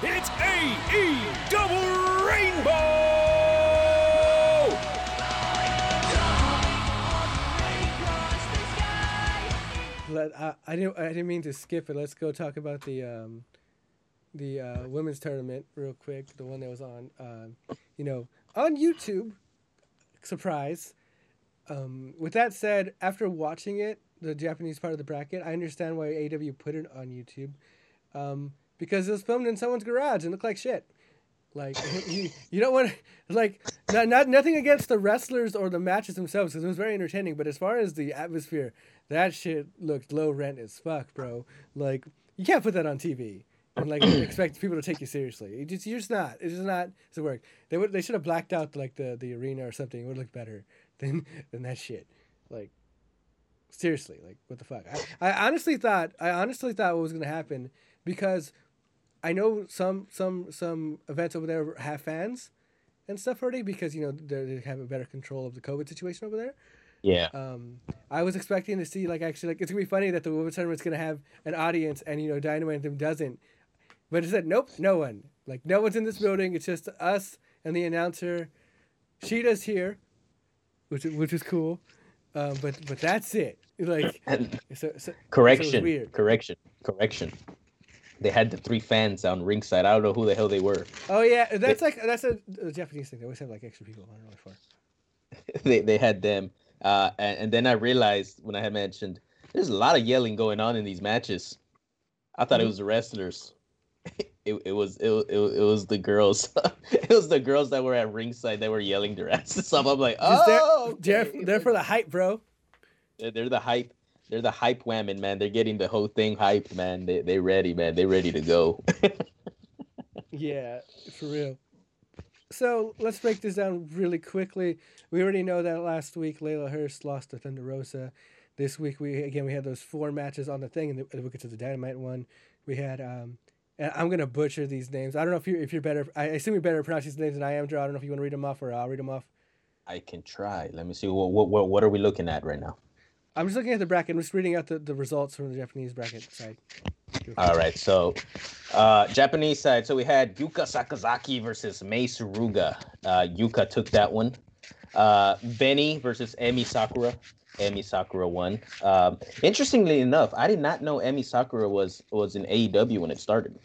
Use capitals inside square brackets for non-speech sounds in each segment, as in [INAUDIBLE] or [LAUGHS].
It's AE Double Rainbow! Let, I, I didn't I didn't mean to skip it. Let's go talk about the um, the uh, women's tournament real quick. The one that was on, uh, you know, on YouTube. Surprise. Um, with that said, after watching it, the Japanese part of the bracket, I understand why AW put it on YouTube, um, because it was filmed in someone's garage and looked like shit. Like [LAUGHS] you, you don't want to like not, not nothing against the wrestlers or the matches themselves because it was very entertaining. But as far as the atmosphere, that shit looked low rent as fuck, bro. Like you can't put that on TV and like [CLEARS THROAT] expect people to take you seriously. You just you're just not. It's just not. It's work. They would they should have blacked out like the the arena or something. It would look better [LAUGHS] than than that shit. Like seriously, like what the fuck? I, I honestly thought I honestly thought what was gonna happen because I know some some some events over there have fans and stuff already because you know they have a better control of the COVID situation over there. Yeah. Um, I was expecting to see like actually like it's gonna be funny that the women's tournament's gonna have an audience and you know Dynamite Anthem doesn't, but it said nope, no one. Like no one's in this building. It's just us and the announcer. Shida's here, which which is cool, um, but but that's it. Like [LAUGHS] so, so, correction, so weird. correction, correction. They had the three fans on ringside. I don't know who the hell they were. Oh yeah, that's like that's a, a Japanese thing. They always have like extra people. I don't know for. they they had them, uh, and, and then I realized when I had mentioned there's a lot of yelling going on in these matches. I thought it was the wrestlers. [LAUGHS] It, it was it, it, it was the girls. [LAUGHS] it was the girls that were at ringside that were yelling their asses off. I'm like, oh, they're, okay." they're, they're for the hype, bro. They're, they're the hype. They're the hype women, man. They're getting the whole thing hyped, man. They they ready, man. They ready to go. [LAUGHS] Yeah, for real. So let's break this down really quickly. We already know that last week Leyla Hirsch lost to Thunder Rosa. This week we again we had those four matches on the thing, and we'll get to the Dynamite one. We had um, and I'm gonna butcher these names. I don't know if you if you're better. I assume you're better at pronouncing these names than I am, Joe. I don't know if you want to read them off or I'll read them off. I can try. Let me see. What what what, what are we looking at right now? I'm just looking at the bracket. I'm just reading out the, the results from the Japanese bracket side. All right, so uh, Japanese side. So we had Yuka Sakazaki versus Mei Suruga. Uh, Yuka took that one. Uh, Veny versus Emi Sakura. Emi Sakura won. Um, interestingly enough, I did not know Emi Sakura was was in AEW when it started.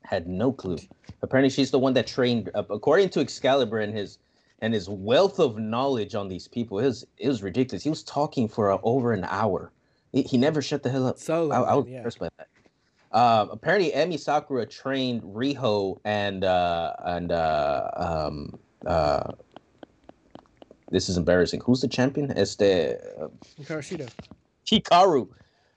Had no clue. Apparently, she's the one that trained. Uh, according to Excalibur and his and his wealth of knowledge on these people, it was it was ridiculous. He was talking for uh, over an hour. He, he never shut the hell up. Solo, I, I was yeah. impressed by that. Uh, apparently, Emi Sakura trained Riho and uh, and uh, um, uh, this is embarrassing. Who's the champion? It's the uh, Karashida. Hikaru.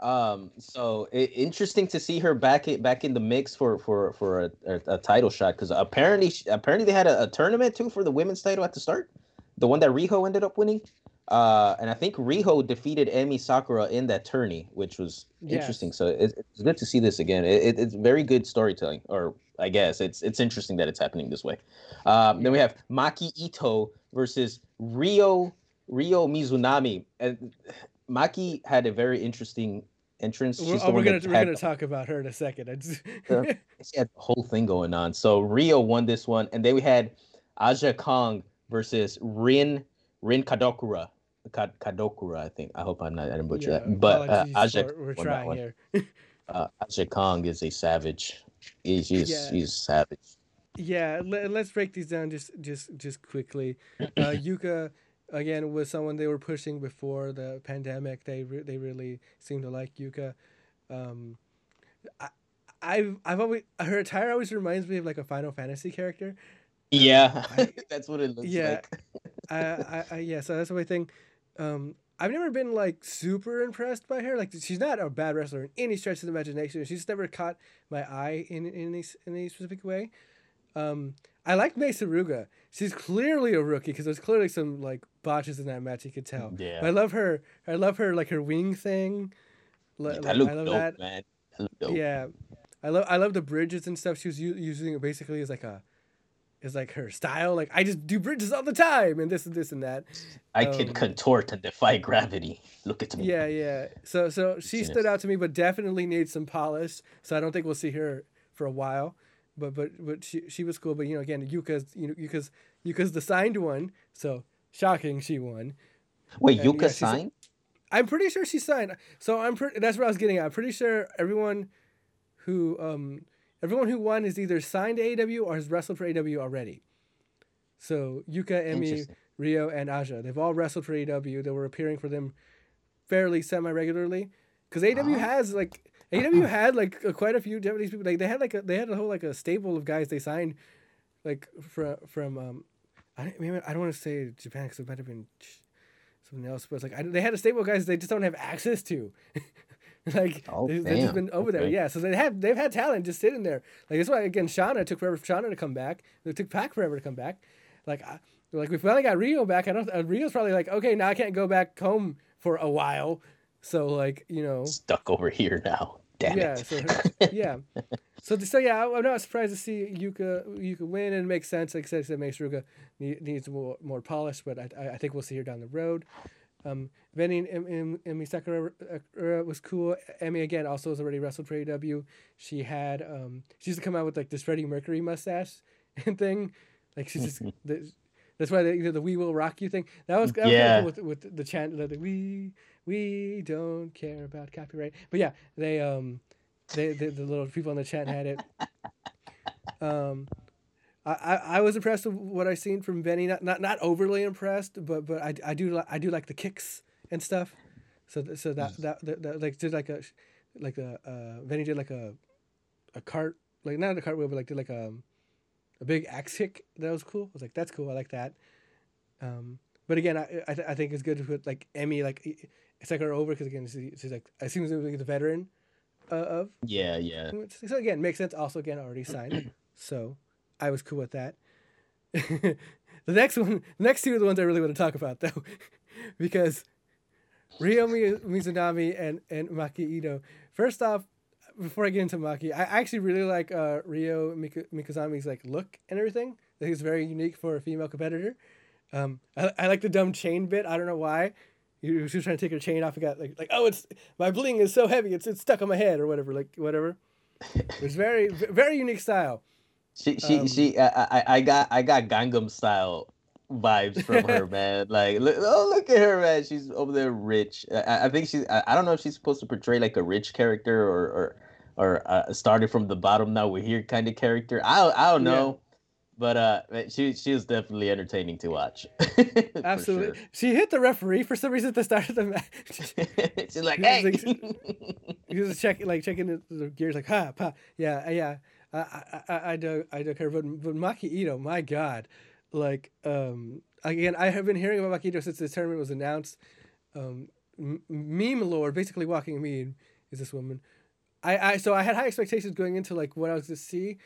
Um, so it, interesting to see her back i- back in the mix for for for a, a, a title shot because apparently sh- apparently they had a, a tournament too for the women's title at the start, the one that Riho ended up winning. Uh, and I think Riho defeated Emi Sakura in that tourney, which was Yes. interesting. So it, it's good to see this again. It, it, it's very good storytelling, or I guess it's it's interesting that it's happening this way. Um, Then we have Maki Itoh versus Ryo Ryo Mizunami, and Maki had a very interesting entrance. We're, oh, we're gonna we're gonna talk about her in a second. Just, [LAUGHS] [LAUGHS] she had the whole thing going on. So Ryo won this one, and then we had Aja Kong versus Rin Rin Kadokura. Ka- Kadokura, I think. I hope I'm not I didn't butcher Yeah, that. But uh, Aja for- we're trying here. [LAUGHS] Uh, Aja Kong is a savage. He's he's, Yeah. he's savage. Yeah, let, let's break these down just just just quickly. Uh, [CLEARS THROAT] Yuka again with someone they were pushing before the pandemic. They re- they really seem to like Yuka. Um, I, I've I've always her attire always reminds me of like a Final Fantasy character. Yeah, I- [LAUGHS] that's what it looks Yeah. like. I, I, I yeah, so that's the way thing. Um, I've never been like super impressed by her. Like she's not a bad wrestler in any stretch of the imagination. She's never caught my eye in in any, in any specific way. Um, I like Mei Suruga. She's clearly a rookie because there's clearly some like botches in that match. You could tell. Yeah. But I love her. I love her like her wing thing. Li- that I love dope, that. man. That dope. Yeah, I love I love the bridges and stuff. She was u- using it basically as like a, is like her style. Like I just do bridges all the time and this and this and that. I Um, can contort and defy gravity. Look at me. Yeah, yeah. So so she stood out to me, but definitely needs some polish. So I don't think we'll see her for a while. but but but she she was cool. But you know, again, Yuka's you know Yuka's Yuka's the signed one, so shocking she won. Wait, And, Yuka yeah, signed? I'm pretty sure she signed. So I'm pretty. That's what I was getting at. I'm pretty sure everyone who um everyone who won is either signed to AEW or has wrestled for AEW already. So Yuka, Interesting. Ryo, and Aja, they've all wrestled for AEW. They were appearing for them fairly semi regularly because AEW Ah. has like AEW [CLEARS THROAT] had like uh, quite a few Japanese people. Like they had like a, they had a whole like a stable of guys they signed like from from um I don't- maybe I don't want to say Japan because it might have been something else, but it's like I, they had a stable guys they just don't have access to. [LAUGHS] like Oh, they, they've just been over there, yeah. So they have they've had talent just sitting there. Like that's why again Shauna took forever for Shauna to come back. It took Pac forever to come back. Like I, like we finally got Rio back. I don't. Uh, Rio's probably like okay now I can't go back home for a while. So like you know Stuck over here now. Damn yeah, it. so yeah. So so yeah, I'm not surprised to see Yuka Yuka win, and it makes sense. Like I said, it makes Ruga need, needs more more polish, but I, I think we'll see her down the road. Um, Veny and Em- Em- Sakura was cool. Emi again also has already wrestled for AW. She had um she used to come out with like this Freddie Mercury mustache [LAUGHS] and thing, like she's just the, [LAUGHS] that's why they, you know, the "We Will Rock You" thing. That was, that was Yeah. cool with with the chant the "We we don't care about copyright." But yeah, they um they, they the little people in the chat had it. [LAUGHS] Um, I, I, I was impressed with what I seen from Veny. Not not, not overly impressed, but but I, I do li- I do like the kicks and stuff. So so that that, that, that like did like a like a uh, Veny did like a a cart like not a cartwheel but like did like a a big axe kick that was cool. I was like that's cool. I like that. Um, but again, I I, th- I think it's good to put like Emi like it's like her over because again she, she's like I seems to be the veteran uh, of Yeah, yeah. so again, makes sense. Also, again, already signed. [CLEARS THROAT] so I was cool with that. [LAUGHS] the next one, the next two are the ones I really want to talk about, though, [LAUGHS] because Ryo Mizunami and and Maki Itoh. First off, before I get into Maki, I actually really like uh, Ryo Mik- Mikazami's like look and everything. I think it's very unique for a female competitor. Um, I, I like the dumb chain bit. I don't know why. She was trying to take her chain off and got like like oh it's my bling is so heavy it's it's stuck on my head or whatever like whatever. It's very very unique style. She she Um, she I, I I got I got Gangnam style vibes from her, [LAUGHS] man. Like look, oh look at her, man. She's over there rich. I, I think she's I, I don't know if she's supposed to portray like a rich character or or or uh, started from the bottom now we're here kind of character. I don't- I don't Yeah. But uh, she she was definitely entertaining to watch. [LAUGHS] Absolutely, she hit the referee for some reason at the start of the match. [LAUGHS] [LAUGHS] She's like, He hey. was he was checking like checking the, gears like ha pa yeah uh, yeah. I I I, I dug I dug her, but but Maki Itoh, my God, like um again I have been hearing about Maki Itoh since this tournament was announced. Um, M- meme lord, basically walking meme, is this woman. I, I so I had high expectations going into like what I was to see,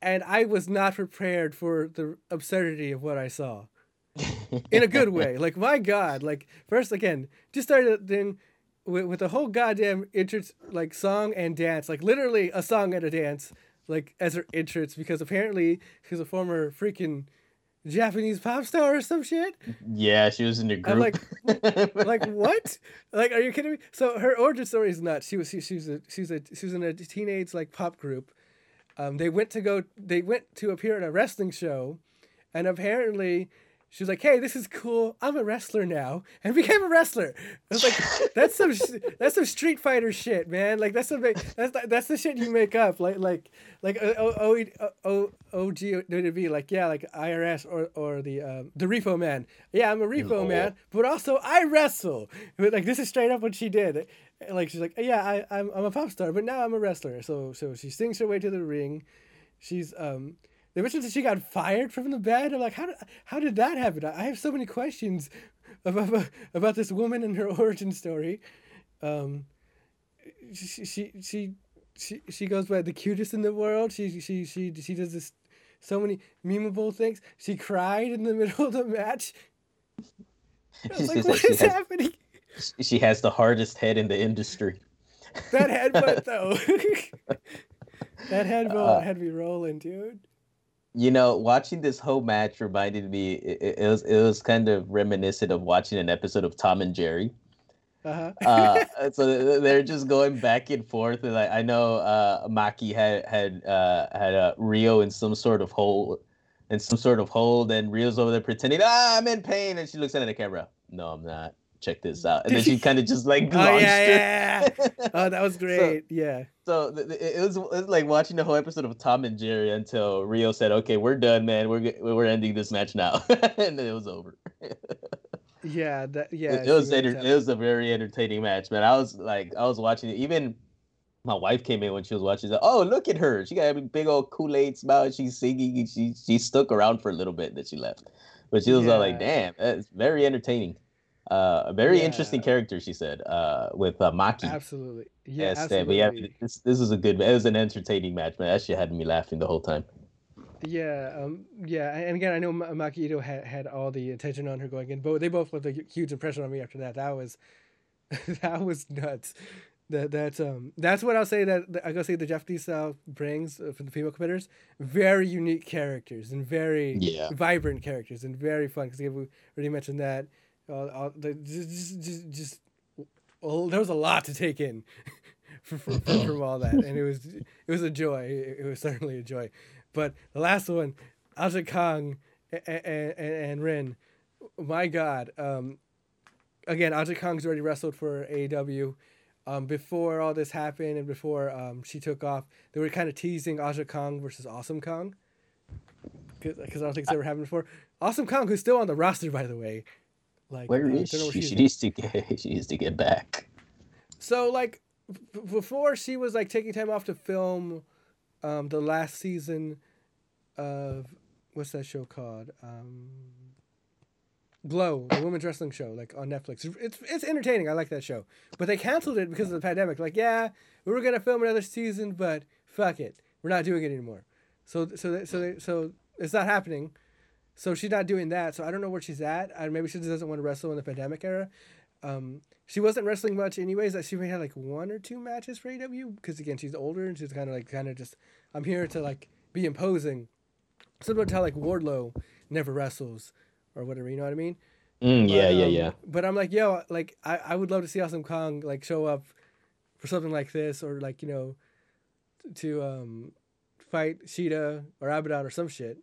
and I was not prepared for the absurdity of what I saw [LAUGHS] in a good way. Like my God, like first again, just started then with, with the whole goddamn entrance like song and dance, like literally a song and a dance, like as her entrance because apparently she's a former freaking Japanese pop star or some shit. yeah, she was in the group. I'm like, like [LAUGHS] what? Like, are you kidding me? So her origin story is nuts. She was she, she was a she was a she was in a teenage like pop group. Um, they went to go they went to appear in a wrestling show, and apparently she was like, "Hey, this is cool. I'm a wrestler now," and [LAUGHS] became a wrestler. I was like, "That's some sh- that's some Street Fighter shit, man. Like that's some that's the- that's the shit you make up. Like like like uh, O O O O G W B. Like yeah, like IRS or or the um, the Repo Man. Yeah, I'm a Repo Lol. Man, but also I wrestle. But, like this is straight up what she did. Like she's like, yeah, I I'm I'm a pop star, but now I'm a wrestler. So so she sings her way to the ring. She's um. They mentioned that she got fired from the band. I'm like, how did how did that happen? I have so many questions about about this woman and her [LAUGHS] origin story. Um, she she she she, she goes by the cutest in the world. She she she she does this so many memeable things. She cried in the [LAUGHS] middle of the match. I was like, [LAUGHS] what is happening? She has the hardest head in the industry. That headbutt [LAUGHS] though. [LAUGHS] that headbutt Uh, had me rolling, dude. You know, watching this whole match reminded me. It, it was it was kind of reminiscent of watching an episode of Tom and Jerry, Uh-huh. uh, [LAUGHS] so they're just going back and forth, and like I know uh, Maki had had uh, had uh, Ryo in some sort of hole, in some sort of hold, and Ryo's over there pretending, ah, I'm in pain, and she looks at the camera. No, I'm not. Check this out, and then she [LAUGHS] kind of just like Oh launched yeah, her. yeah, yeah. Oh, that was [LAUGHS] great. yeah. So th- th- it was, it was like watching the whole episode of Tom and Jerry until Ryo said, "Okay, we're done, man. We're we're ending this match now," [LAUGHS] and then it was over. Yeah, that yeah. it, it was enter- it was a very entertaining match, man. I was like, I was watching it. Even my wife came in when she was watching. She's like, "Oh, look at her! She got a big old Kool Aid smile. She's singing. She she stuck around for a little bit. Then she left, but she was all like, "Damn, it's very entertaining." Uh, a very interesting character, she said. Uh, with uh, Maki. Absolutely. Yeah, Yes, but yeah, this this is a good. It was an entertaining match, man. That shit had me laughing the whole time. Yeah, um, yeah, and again, I know Ma- Maki Itoh had, had all the attention on her going in, but they both left a huge impression on me after that. That was, [LAUGHS] that was nuts. That that's um that's what I'll say that, that I gotta say the Japanese style brings uh, for the female competitors very unique characters and very Yeah. vibrant characters and very fun because we already mentioned that. Uh, the, just just just, well, there was a lot to take in [LAUGHS] from, from, from all that, and it was it was a joy. It, it was certainly a joy. But the last one, Aja Kong and, and, and Rin, my God. Um, again, Aja Kong's already wrestled for AEW. Um, before all this happened and before um, she took off, they were kind of teasing Aja Kong versus Awesome Kong. Because I don't think it's ever happened before. Awesome Kong, who's still on the roster, by the way. Like, Where is where she? she She needs to get. [LAUGHS] She needs to get back. So like b- before she was like taking time off to film um the last season of what's that show called? Um Glow, the women's wrestling show, like on Netflix. It's it's entertaining. I like that show. But they canceled it because of the pandemic. Like, yeah, we were gonna film another season, but fuck it, we're not doing it anymore. So so they- so they- so it's not happening. So she's not doing that. So I don't know where she's at. I, maybe she just doesn't want to wrestle in the pandemic era. Um, she wasn't wrestling much anyways. She may had like one or two matches for AW because again she's older and she's kind of like kind of just I'm here to like be imposing. Similar to how like Wardlow never wrestles or whatever. You know what I mean? Mm, yeah, But, yeah, um, yeah. But I'm like, yo, like I, I would love to see Awesome Kong like show up for something like this or like you know to um fight Shida or Abaddon or some shit.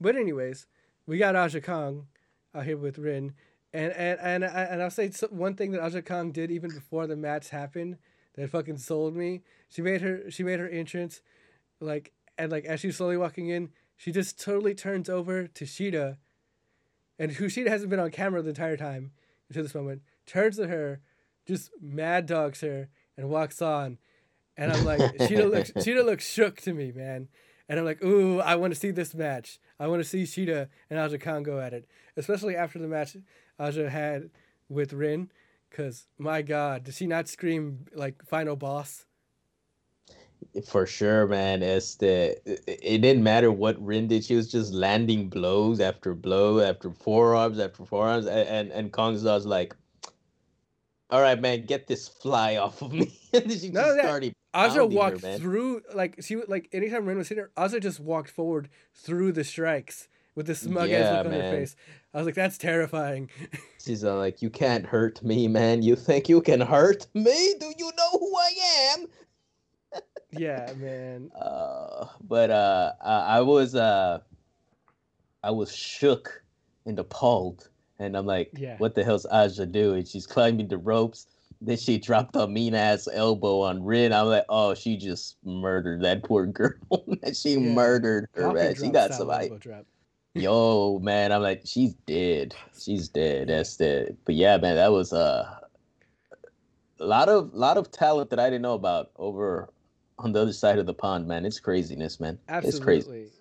But anyways, we got Aja Kong out here with Rin, and and and and I'll say one thing that Aja Kong did even before the match happened that fucking sold me. She made her she made her entrance, like and like as she's slowly walking in, she just totally turns over to Shida, and who Shida hasn't been on camera the entire time until this moment. Turns to her, just mad dogs her, and walks on. And I'm like, Shida looks [LAUGHS] Shida looks shook to me, man. And I'm like, ooh, I want to see this match. I want to see Shida and Aja Kong go at it, especially after the match Aja had with Rin. Cause my God, did she not scream like final boss? For sure, man. It's the it, didn't matter what Rin did. She was just landing blows after blow after forearms after forearms, and and, and Kong's was like, "All right, man, get this fly [LAUGHS] off of me." [LAUGHS] and she No, just that- started. Aja pounding her, walked through like she like anytime Rin was hitting her, Aja just walked forward through the strikes with this smug ass Yeah, look on her face. I was like, that's terrifying. [LAUGHS] She's uh, like, "You can't hurt me, man. You think you can hurt me? Do you know who I am?" [LAUGHS] yeah, man. Uh, but uh, I, I was uh, I was shook and appalled, and I'm like, Yeah. "What the hell's Aja doing?" She's climbing the ropes. Then she dropped a mean ass elbow on Rin. I'm like, "Oh, she just murdered that poor girl. [LAUGHS] she Yeah. murdered her, man. She got style some elbow yo, man. I'm like, she's dead. She's dead. That's dead. But yeah, man, that was uh, a lot of lot of talent that I didn't know about over on the other side of the pond, man. It's craziness, man. It's crazy. Absolutely.